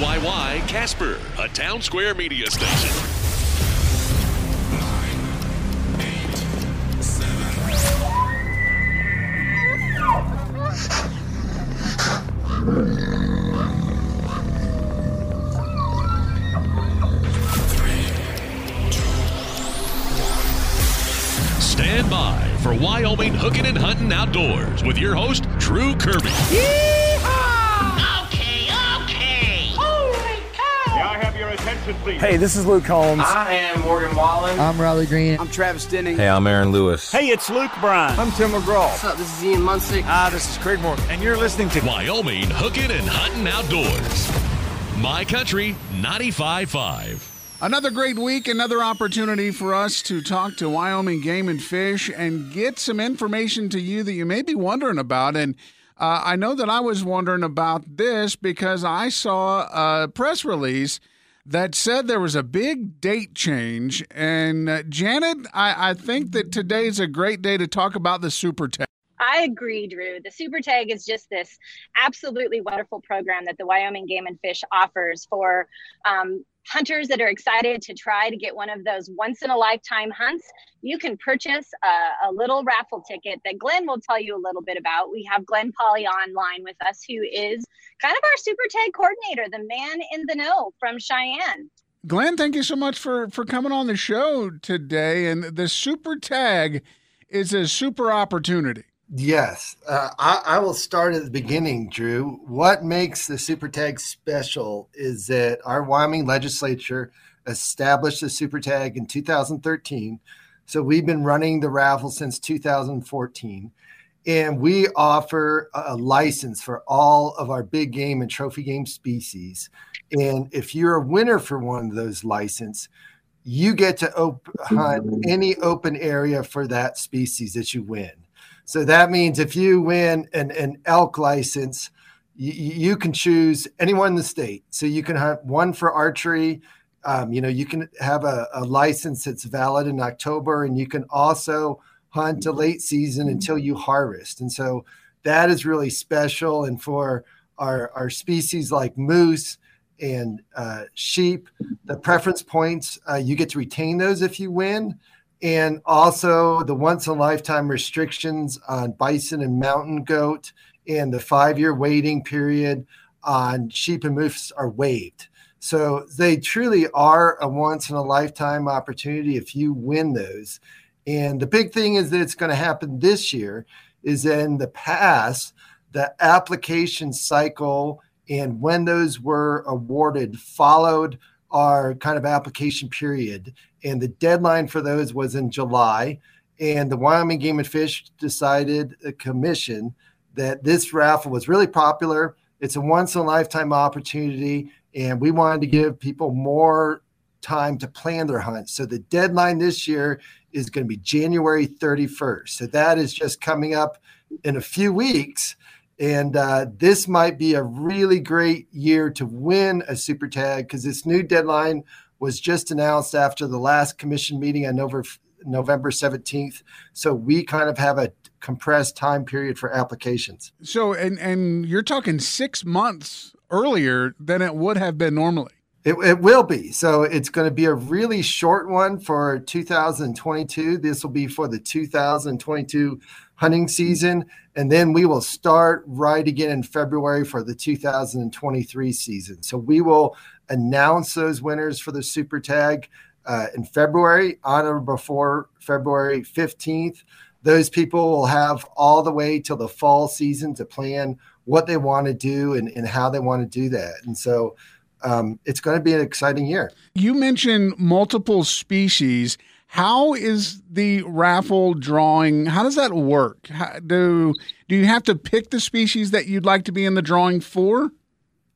KYY Casper, a town square media station. Stand by for Wyoming Hooking and Hunting Outdoors with your host, Drew Kirby. Your attention. Hey, this is Luke Holmes. I am Morgan Wallen. I'm Riley Green. I'm Travis Denning. Hey, I'm Aaron Lewis. Hey, it's Luke Bryan. I'm Tim McGraw. What's up? This is Ian Munsick. Ah, this is Craig Morgan, and you're listening to Wyoming Hooking and Hunting Outdoors. My Country 95.5. Another great week, another opportunity for us to talk to Wyoming Game and Fish and get some information to you that you may be wondering about. And uh, I know that I was wondering about this because I saw a press release that said there was a big date change. And uh, Janet, I, I think that today's a great day to talk about the Super Tag. I agree, Drew. The Super Tag is just this absolutely wonderful program that the Wyoming Game and Fish offers for um, hunters that are excited to try to get one of those once in a lifetime hunts. You can purchase a, a, little raffle ticket that Glenn will tell you a little bit about. We have Glenn Polly online with us, who is kind of our Super Tag coordinator, the man in the know from Cheyenne. Glenn, thank you so much for for coming on the show today. And the Super Tag is a super opportunity. Yes, uh, I, I, will start at the beginning, Drew. What makes the Super Tag special is that our Wyoming legislature established the Super Tag in 2013. So we've been running the raffle since 2014. And we offer a license for all of our big game and trophy game species. And if you're a winner for one of those license, you get to op- hunt any open area for that species that you win. So that means if you win an, an elk license, you, you, can choose anyone in the state. So you can hunt one for archery. Um, you know, you can have a, a, license that's valid in October, and you can also hunt a late season until you harvest. And so that is really special. And for our, our species like moose and uh, sheep, the preference points, uh, you get to retain those if you win and also the once in a lifetime restrictions on bison and mountain goat and the five year waiting period on sheep and moose are waived. So they truly are a once in a lifetime opportunity if you win those. And the big thing is that it's going to happen this year is in the past, the application cycle and when those were awarded followed our kind of application period. And the deadline for those was in July. And the Wyoming Game and Fish decided, a commission, that this raffle was really popular. It's a once in a lifetime opportunity. And we wanted to give people more time to plan their hunt. So the deadline this year is going to be January 31st. So that is just coming up in a few weeks. And uh, this might be a really great year to win a super tag because this new deadline was just announced after the last commission meeting on November, November 17th. So we kind of have a compressed time period for applications. So, and, and you're talking six months earlier than it would have been normally. It, it will be. So it's going to be a really short one for 2022. This will be for the 2022 hunting season. And then we will start right again in February for the 2023 season. So we will announce those winners for the Super Tag uh, in February, on or before February 15th. Those people will have all the way till the fall season to plan what they want to do and, and how they want to do that. And so um, it's going to be an exciting year. You mentioned multiple species. How is the raffle drawing? How does that work? How, do do you have to pick the species that you'd like to be in the drawing for?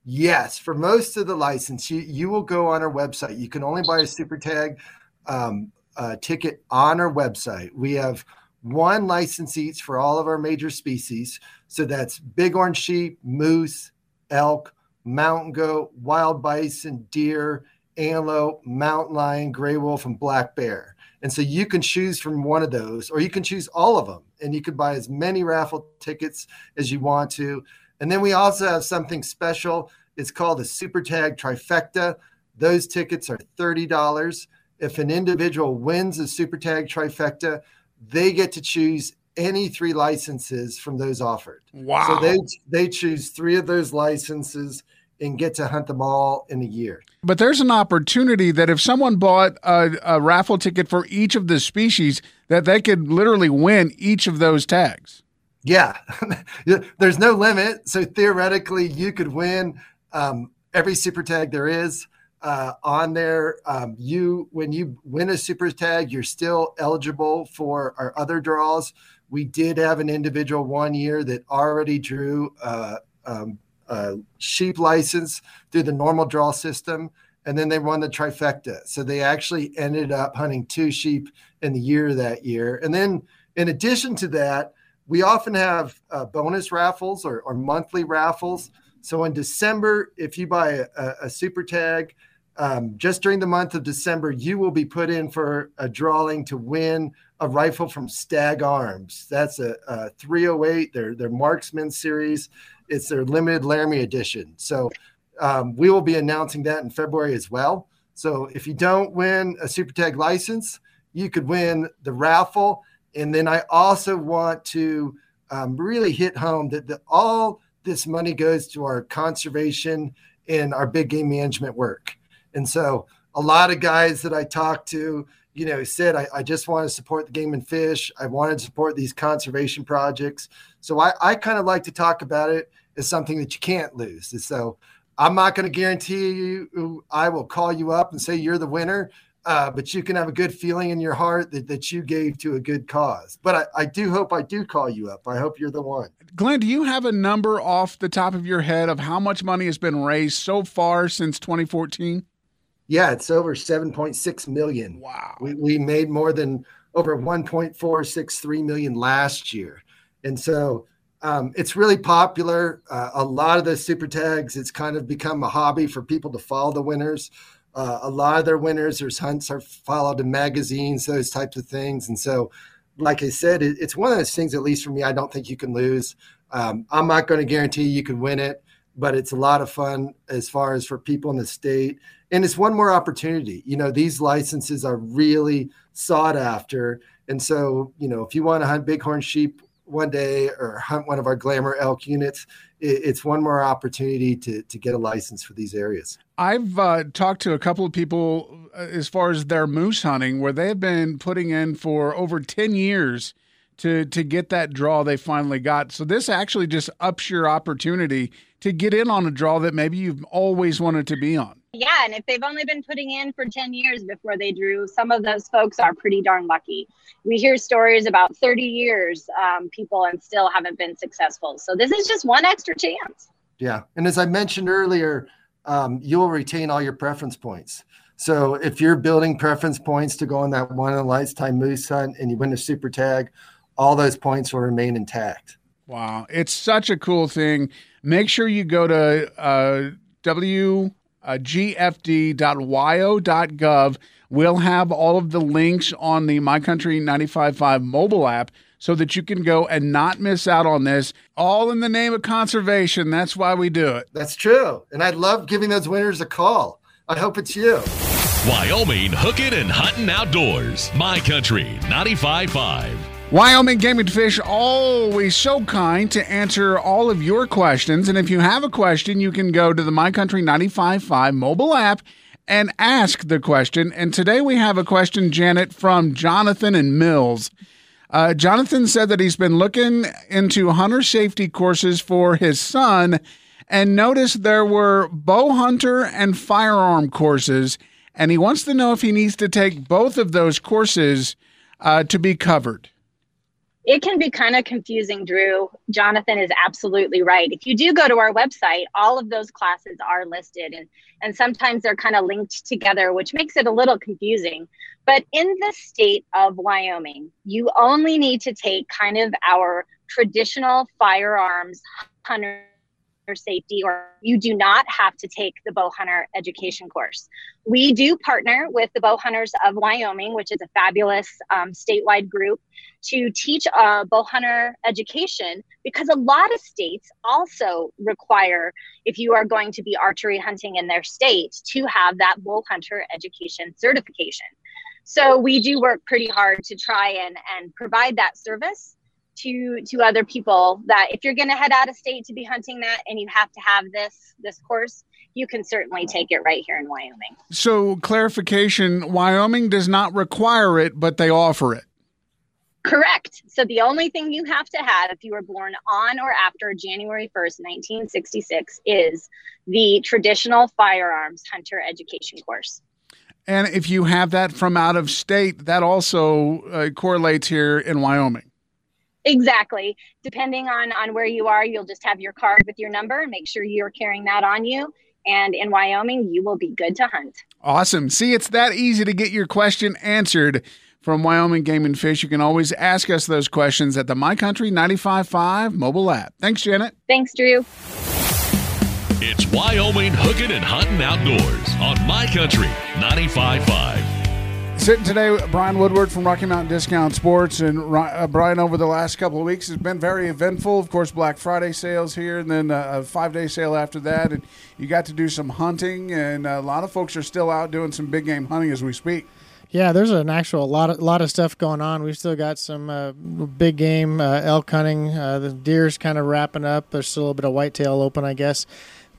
Yes, for most of the license, you you will go on our website. You can only buy a super tag um, uh, ticket on our website. We have one license each for all of our major species. So that's big bighorn sheep, moose, elk, mountain goat, wild bison, deer, antelope, mountain lion, gray wolf, and black bear. And so you can choose from one of those, or you can choose all of them, and you can buy as many raffle tickets as you want to. And then we also have something special It's called a Super Tag Trifecta. Those tickets are $30. If an individual wins a Super Tag Trifecta, they get to choose any three licenses from those offered. Wow. So they they choose three of those licenses and get to hunt them all in a year. But there's an opportunity that if someone bought a, a raffle ticket for each of the species, that they could literally win each of those tags. Yeah, there's no limit. So theoretically, you could win um, every super tag there is uh, on there. Um, you when you win a super tag, you're still eligible for our other draws. We did have an individual one year that already drew uh, um, a sheep license through the normal draw system, and then they won the trifecta. So they actually ended up hunting two sheep in the year that year. And then in addition to that, we often have uh, bonus raffles or, or, monthly raffles. So in December, if you buy a, a super tag, um, just during the month of December, you will be put in for a drawing to win a rifle from Stag Arms. That's a, a 308, their, their marksman series. It's their limited Laramie edition. So um, we will be announcing that in February as well. So if you don't win a super tag license, you could win the raffle. And then I also want to um, really hit home that the, all this money goes to our conservation and our big game management work. And so a lot of guys that I talk to, you know, said, I, I just want to support the game and fish. I wanted to support these conservation projects. So I, I kind of like to talk about it as something that you can't lose. And so I'm not going to guarantee you I will call you up and say you're the winner, uh, but you can have a good feeling in your heart that, that you gave to a good cause. But I, I do hope I do call you up. I hope you're the one. Glenn, do you have a number off the top of your head of how much money has been raised so far since 2014? Yeah, it's over 7.6 million. Wow. We, we made more than over 1.463 million last year. And so um, it's really popular. Uh, a lot of the super tags, it's kind of become a hobby for people to follow the winners. Uh, a lot of their winners, there's hunts are followed in magazines, those types of things. And so, like I said, it, it's one of those things, at least for me, I don't think you can lose. Um, I'm not going to guarantee you can win it, but it's a lot of fun as far as for people in the state and it's one more opportunity. You know, these licenses are really sought after. And so, you know, if you want to hunt bighorn sheep one day or hunt one of our glamour elk units, it's one more opportunity to, to get a license for these areas. I've uh, talked to a couple of people uh, as far as their moose hunting, where they've been putting in for over 10 years to to get that draw they finally got. So this actually just ups your opportunity to get in on a draw that maybe you've always wanted to be on. Yeah, and if they've only been putting in for 10 years before they drew, some of those folks are pretty darn lucky. We hear stories about 30 years um, people and still haven't been successful. So this is just one extra chance. Yeah. And as I mentioned earlier, um, you'll retain all your preference points. So if you're building preference points to go on that one in a lifetime moose hunt and you win a super tag, all those points will remain intact. Wow. It's such a cool thing. Make sure you go to uh, W uh, gfd.wyo.gov. We'll have all of the links on the My Country 95.5 mobile app so that you can go and not miss out on this, all in the name of conservation. That's why we do it. That's true. And I love giving those winners a call. I hope it's you. Wyoming hooking and hunting outdoors. My Country 95.5. Wyoming Game and Fish, always so kind to answer all of your questions. And if you have a question, you can go to the My Country 95.5 mobile app and ask the question. And today we have a question, Janet, from Jonathan and Mills. Uh, Jonathan said that he's been looking into hunter safety courses for his son and noticed there were bow hunter and firearm courses. And he wants to know if he needs to take both of those courses uh, to be covered it can be kind of confusing, Drew. Jonathan is absolutely right. If you do go to our website, all of those classes are listed and, and sometimes they're kind of linked together, which makes it a little confusing. But in the state of Wyoming, you only need to take kind of our traditional firearms hunter safety or you do not have to take the bow hunter education course. We do partner with the bow hunters of Wyoming, which is a fabulous um, statewide group to teach a bow hunter education because a lot of states also require, if you are going to be archery hunting in their state, to have that bow hunter education certification. So we do work pretty hard to try and, and provide that service to to other people that if you're going to head out of state to be hunting that and you have to have this this course you can certainly take it right here in Wyoming. So clarification, Wyoming does not require it but they offer it. Correct. So the only thing you have to have if you were born on or after January 1st, 1966 is the traditional firearms hunter education course. And if you have that from out of state, that also uh, correlates here in Wyoming. Exactly. Depending on on where you are, you'll just have your card with your number and make sure you're carrying that on you. And in Wyoming, you will be good to hunt. Awesome. See, it's that easy to get your question answered from Wyoming Game and Fish. You can always ask us those questions at the My Country 955 mobile app. Thanks, Janet. Thanks, Drew. It's Wyoming Hooking and Hunting Outdoors on My Country 955. Sitting today with Brian Woodward from Rocky Mountain Discount Sports. And uh, Brian, over the last couple of weeks, has been very eventful. Of course, Black Friday sales here, and then uh, a five day sale after that. And you got to do some hunting, and a lot of folks are still out doing some big game hunting as we speak. Yeah, there's an actual lot of lot of stuff going on. We've still got some uh, big game uh, elk hunting. Uh, the deer's kind of wrapping up. There's still a little bit of whitetail open, I guess.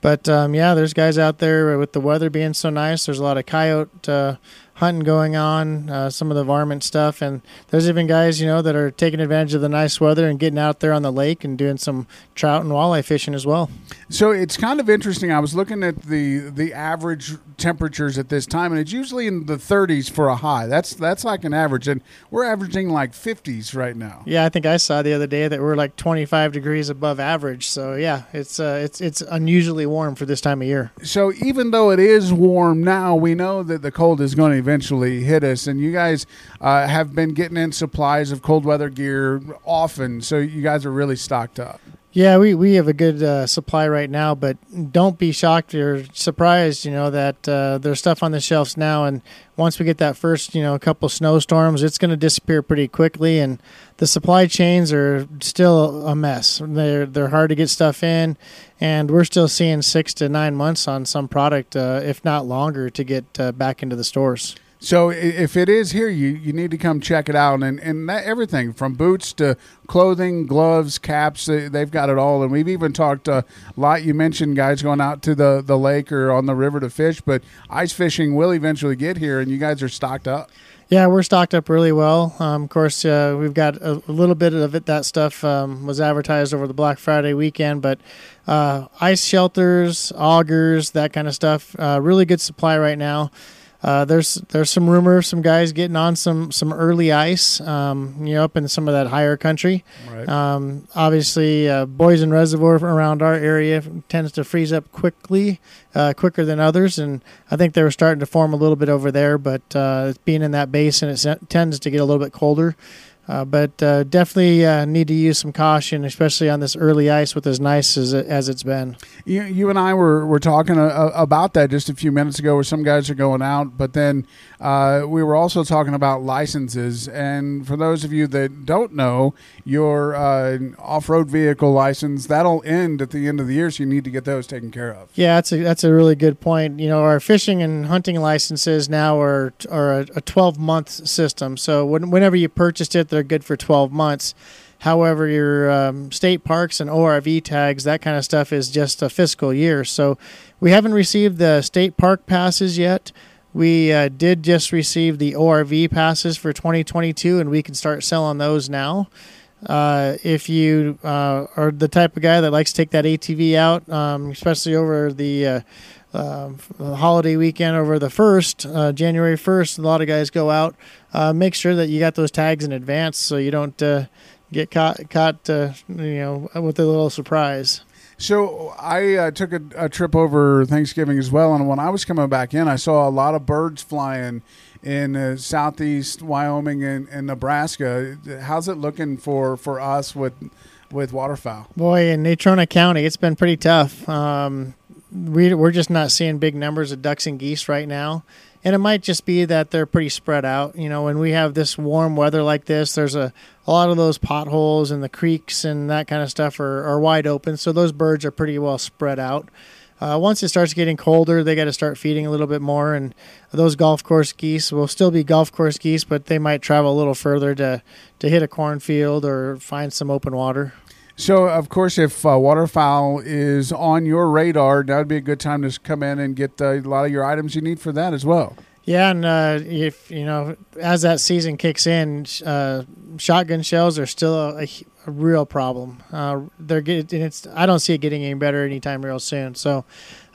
But um, yeah, there's guys out there with the weather being so nice. There's a lot of coyote uh, hunting going on, uh, some of the varmint stuff, and there's even guys you know that are taking advantage of the nice weather and getting out there on the lake and doing some trout and walleye fishing as well. So it's kind of interesting. I was looking at the the average temperatures at this time, and it's usually in the 30s for a high. That's that's like an average, and we're averaging like 50s right now. Yeah, I think I saw the other day that we're like 25 degrees above average. So yeah, it's uh, it's it's unusually warm for this time of year. So even though it is warm now, we know that the cold is going to eventually hit us. And you guys uh, have been getting in supplies of cold weather gear often, so you guys are really stocked up. Yeah, we, we have a good uh, supply right now, but don't be shocked or surprised, you know, that uh, there's stuff on the shelves now. And once we get that first, you know, couple snowstorms, it's going to disappear pretty quickly. And the supply chains are still a mess. They're, they're hard to get stuff in. And we're still seeing six to nine months on some product, uh, if not longer, to get uh, back into the stores. So if it is here, you, you need to come check it out, and and that, everything from boots to clothing, gloves, caps, they've got it all. And we've even talked a lot. You mentioned guys going out to the the lake or on the river to fish, but ice fishing will eventually get here, and you guys are stocked up. Yeah, we're stocked up really well. Um, of course, uh, we've got a, a, little bit of it. That stuff um, was advertised over the Black Friday weekend, but uh, ice shelters, augers, that kind of stuff. Uh, really good supply right now. Uh, there's there's some rumor of some guys getting on some some early ice, um, you know, up in some of that higher country. Right. Um, obviously, uh, Boysen Reservoir around our area tends to freeze up quickly, uh, quicker than others, and I think they were starting to form a little bit over there. But uh, being in that basin, it tends to get a little bit colder. Uh, but uh, definitely uh, need to use some caution, especially on this early ice with as nice as, it, as it's been. You, you and I were, were talking uh, about that just a few minutes ago where some guys are going out, but then uh, we were also talking about licenses. And for those of you that don't know, your uh, off road vehicle license, that'll end at the end of the year, so you need to get those taken care of. Yeah, that's a, that's a really good point. You know, our fishing and hunting licenses now are, are a 12 month system. So when, whenever you purchased it, they're good for 12 months. However, your um, state parks and ORV tags, that kind of stuff, is just a fiscal year. So we haven't received the state park passes yet. We uh, did just receive the ORV passes for 2022, and we can start selling those now. Uh, if you uh, are the type of guy that likes to take that ATV out, um, especially over the uh, holiday weekend over the first uh, January first. A lot of guys go out. Uh, make sure that you got those tags in advance so you don't uh, get caught caught uh, you know with a little surprise. So I uh, took a, a, trip over Thanksgiving as well, and when I was coming back in, I saw a lot of birds flying in southeast Wyoming and, and Nebraska. How's it looking for for us with with waterfowl. Boy, in Natrona County, it's been pretty tough. Um, we're just not seeing big numbers of ducks and geese right now. And it might just be that they're pretty spread out. You know, when we have this warm weather like this, there's a, a lot of those potholes and the creeks and that kind of stuff are, are wide open. So those birds are pretty well spread out. Uh, once it starts getting colder, they got to start feeding a little bit more, and those golf course geese will still be golf course geese, but they might travel a little further to to hit a cornfield or find some open water. So, of course, if uh, waterfowl is on your radar, that would be a good time to come in and get uh, a lot of your items you need for that as well. Yeah, and uh, if you know, as that season kicks in, uh, shotgun shells are still a, a, a real problem. Uh, they're getting it's. I don't see it getting any better anytime real soon. So,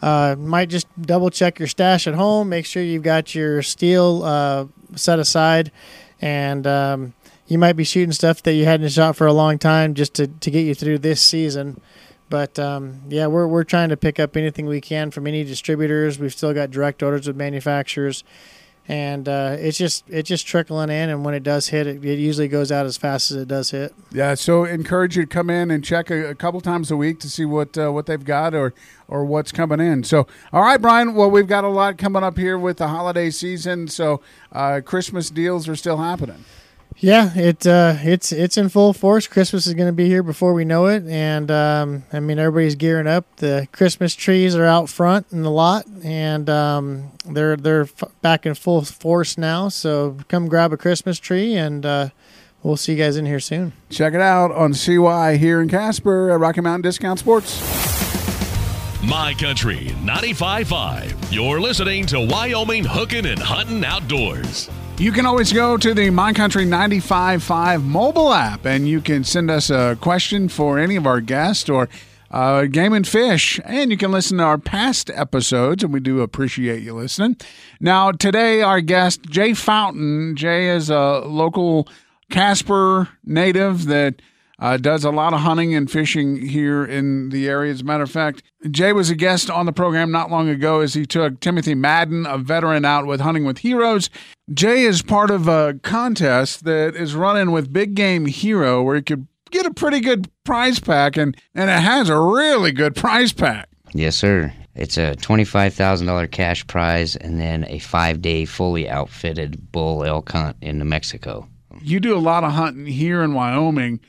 uh, might just double check your stash at home. Make sure you've got your steel set aside, and um, you might be shooting stuff that you hadn't shot for a long time just to to get you through this season. But um, yeah, we're we're trying to pick up anything we can from any distributors. We've still got direct orders with manufacturers, and uh, it's just it's just trickling in. And when it does hit, it, it usually goes out as fast as it does hit. Yeah, so encourage you to come in and check a, a couple times a week to see what uh, what they've got or or what's coming in. So, all right, Brian. Well, we've got a lot coming up here with the holiday season. So, uh, Christmas deals are still happening. Yeah, it uh, it's it's in full force. Christmas is going to be here before we know it, and um, I mean everybody's gearing up. The Christmas trees are out front in the lot, and um, they're they're f- back in full force now. So come grab a Christmas tree, and uh, we'll see you guys in here soon. Check it out on CY here in Casper at Rocky Mountain Discount Sports. My Country 95.5. You're listening to Wyoming Hooking and Hunting Outdoors. You can always go to the My Country 95.5 mobile app and you can send us a question for any of our guests or uh, Game and Fish. And you can listen to our past episodes, and we do appreciate you listening. Now, today, our guest, Jay Fountain. Jay is a local Casper native that uh, does a lot of hunting and fishing here in the area. As a matter of fact, Jay was a guest on the program not long ago as he took Timothy Madden, a veteran, out with Hunting with Heroes. Jay is part of a contest that is running with Big Game Hero where you could get a pretty good prize pack, and, and it has a really good prize pack. Yes, sir. It's a $25,000 cash prize and then a five day fully outfitted bull elk hunt in New Mexico. You do a lot of hunting here in Wyoming.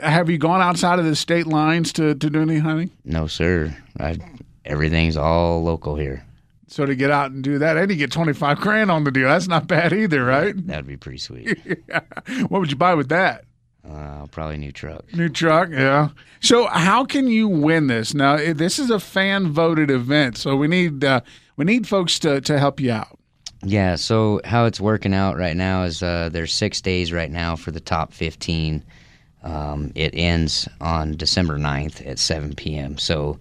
Have you gone outside of the state lines to, to do any hunting? No, sir. I, everything's all local here. So to get out and do that, and you get twenty five grand on the deal. That's not bad either, right? That'd be pretty sweet. yeah. What would you buy with that? Uh, probably a new truck. New truck, yeah. So how can you win this? Now this is a fan voted event, so we need uh, we need folks to to help you out. Yeah. So how it's working out right now is uh, there's six days right now for the top fifteen. Um, it ends on December 9th at 7 p.m. So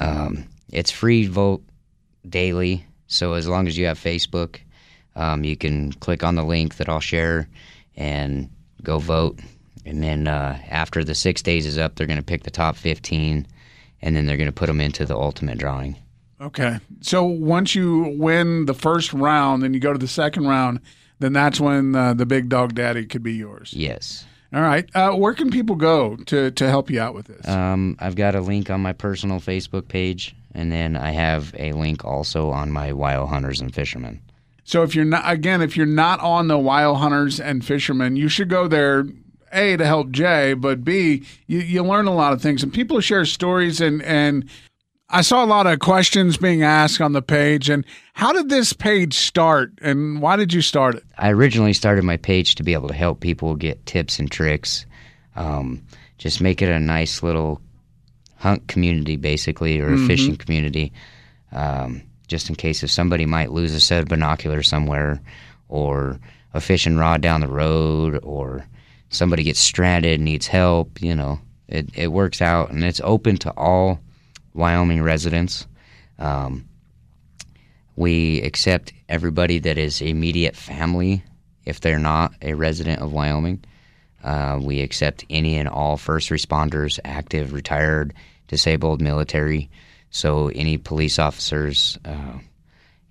um, it's free vote daily. So as long as you have Facebook, um, you can click on the link that I'll share and go vote. And then uh, after the six days is up, they're going to pick the top 15 and then they're going to put them into the ultimate drawing. Okay. So once you win the first round and you go to the second round, then that's when uh, the big dog daddy could be yours. Yes. All right. Uh, where can people go to, to help you out with this? Um, I've got a link on my personal Facebook page, and then I have a link also on my Wild Hunters and Fishermen. So if you're not, again, if you're not on the Wild Hunters and Fishermen, you should go there. A to help Jay, but B you, you learn a lot of things, and people share stories and and I saw a lot of questions being asked on the page. And how did this page start and why did you start it? I originally started my page to be able to help people get tips and tricks. Um, just make it a nice little hunt community, basically, or a mm-hmm. fishing community. Um, just in case if somebody might lose a set of binoculars somewhere or a fishing rod down the road or somebody gets stranded and needs help, you know, it, it works out and it's open to all Wyoming residents. Um, we accept everybody that is immediate family if they're not a resident of Wyoming. Uh, we accept any and all first responders, active, retired, disabled, military. So any police officers, uh,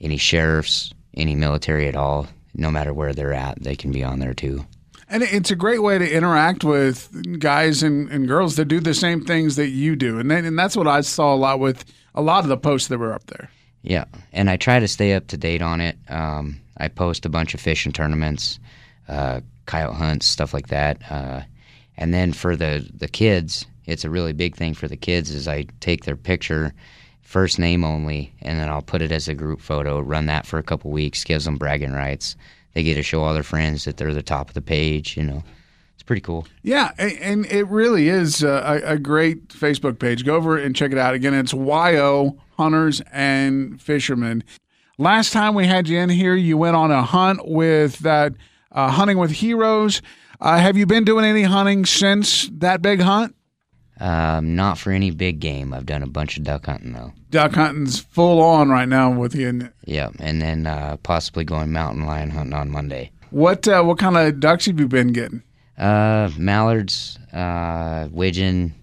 any sheriffs, any military at all, no matter where they're at, they can be on there too. And it's a great way to interact with guys and, and girls that do the same things that you do. And, then, and that's what I saw a lot with a lot of the posts that were up there. Yeah, and I try to stay up to date on it. Um, I post a bunch of fishing tournaments, uh, coyote hunts, stuff like that. Uh, and then for the, the kids, it's a really big thing for the kids is I take their picture, first name only, and then I'll put it as a group photo, run that for a couple weeks, gives them bragging rights. They get to show all their friends that they're the top of the page, you know. It's pretty cool. Yeah, and it really is a, a great Facebook page. Go over and check it out. Again, it's YO Hunters and Fishermen. Last time we had you in here, you went on a hunt with that uh, Hunting with Heroes. Uh, have you been doing any hunting since that big hunt? Um, not for any big game. I've done a bunch of duck hunting though. Duck hunting's full on right now with you. Yeah, and then uh, possibly going mountain lion hunting on Monday. What uh, what kind of ducks have you been getting? Uh, mallards, uh, widgeon,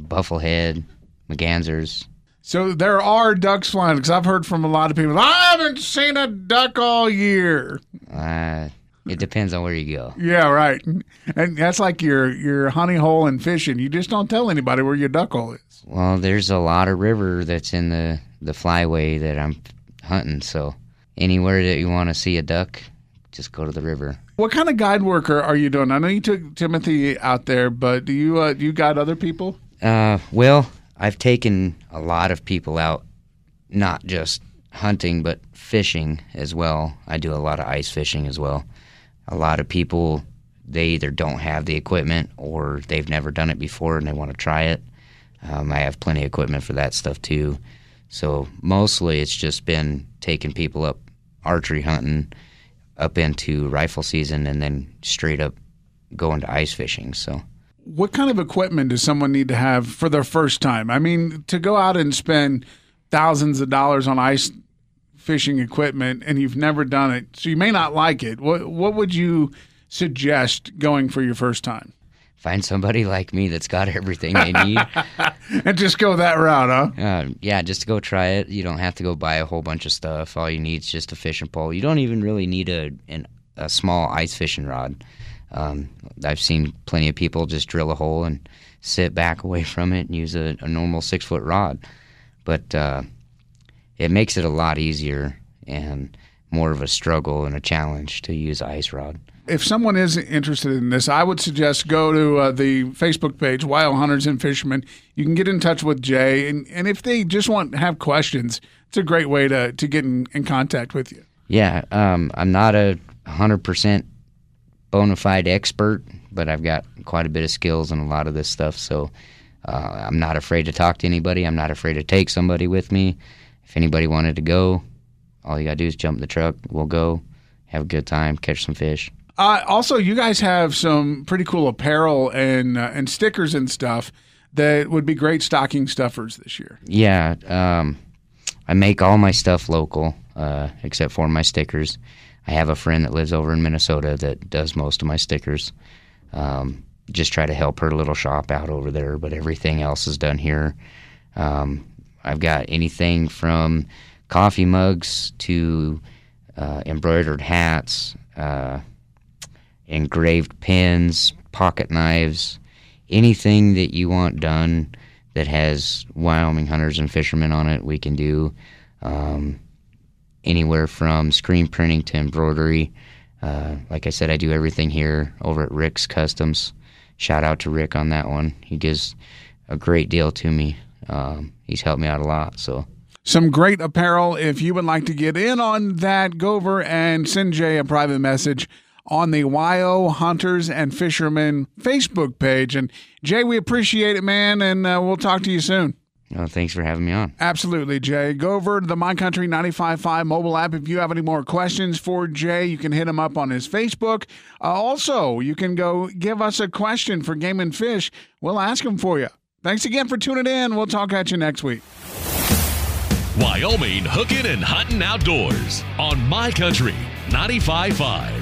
bufflehead, mergansers. So there are ducks flying because I've heard from a lot of people. I haven't seen a duck all year. Uh, it depends on where you go. Yeah, right. And that's like your your honey hole and fishing. You just don't tell anybody where your duck hole is. Well, there's a lot of river that's in the the flyway that I'm hunting. So anywhere that you want to see a duck, just go to the river. What kind of guide work are, are you doing? I know you took Timothy out there, but do you uh, do you guide other people? Uh, well, I've taken a lot of people out, not just hunting but fishing as well. I do a lot of ice fishing as well a lot of people they either don't have the equipment or they've never done it before and they want to try it. Um, I have plenty of equipment for that stuff too. So mostly it's just been taking people up archery hunting, up into rifle season, and then straight up going to ice fishing. So. What kind of equipment does someone need to have for their first time? I mean, to go out and spend thousands of dollars on ice fishing equipment and you've never done it, so you may not like it. What what would you suggest going for your first time? Find somebody like me that's got everything they need, and just go that route, huh? Uh, yeah, just to go try it. You don't have to go buy a whole bunch of stuff. All you need is just a fishing pole. You don't even really need a an, a small ice fishing rod. Um, I've seen plenty of people just drill a hole and sit back away from it and use a, a normal six foot rod. But uh, it makes it a lot easier and more of a struggle and a challenge to use ice rod. If someone is interested in this, I would suggest go to uh, the Facebook page, Wild Hunters and Fishermen. You can get in touch with Jay, and, and if they just want to have questions, it's a great way to, to get in, in contact with you. Yeah, um, I'm not a 100% bona fide expert, but I've got quite a bit of skills in a lot of this stuff, so uh, I'm not afraid to talk to anybody. I'm not afraid to take somebody with me if anybody wanted to go, all you gotta do is jump in the truck. We'll go, have a good time, catch some fish. Uh, also, you guys have some pretty cool apparel and uh, and stickers and stuff that would be great stocking stuffers this year. Yeah, um, I make all my stuff local uh, except for my stickers. I have a friend that lives over in Minnesota that does most of my stickers. Um, just try to help her little shop out over there, but everything else is done here. Um, I've got anything from coffee mugs to uh, embroidered hats, uh, engraved pins, pocket knives, anything that you want done that has Wyoming hunters and fishermen on it, we can do. Um, anywhere from screen printing to embroidery. Uh, like I said, I do everything here over at Rick's Customs. Shout out to Rick on that one. He gives a great deal to me. Um, he's helped me out a lot. So some great apparel. If you would like to get in on that, go over and send Jay a private message on the YO Hunters and Fishermen Facebook page. And Jay, we appreciate it, man, and uh, we'll talk to you soon. Oh, thanks for having me on. Absolutely, Jay. Go over to the My Country 95.5 mobile app. If you have any more questions for Jay, you can hit him up on his Facebook. Uh, also, you can go give us a question for Game and Fish. We'll ask him for you. Thanks again for tuning in. We'll talk at you next week. Wyoming hooking and hunting outdoors on My Country 95.5.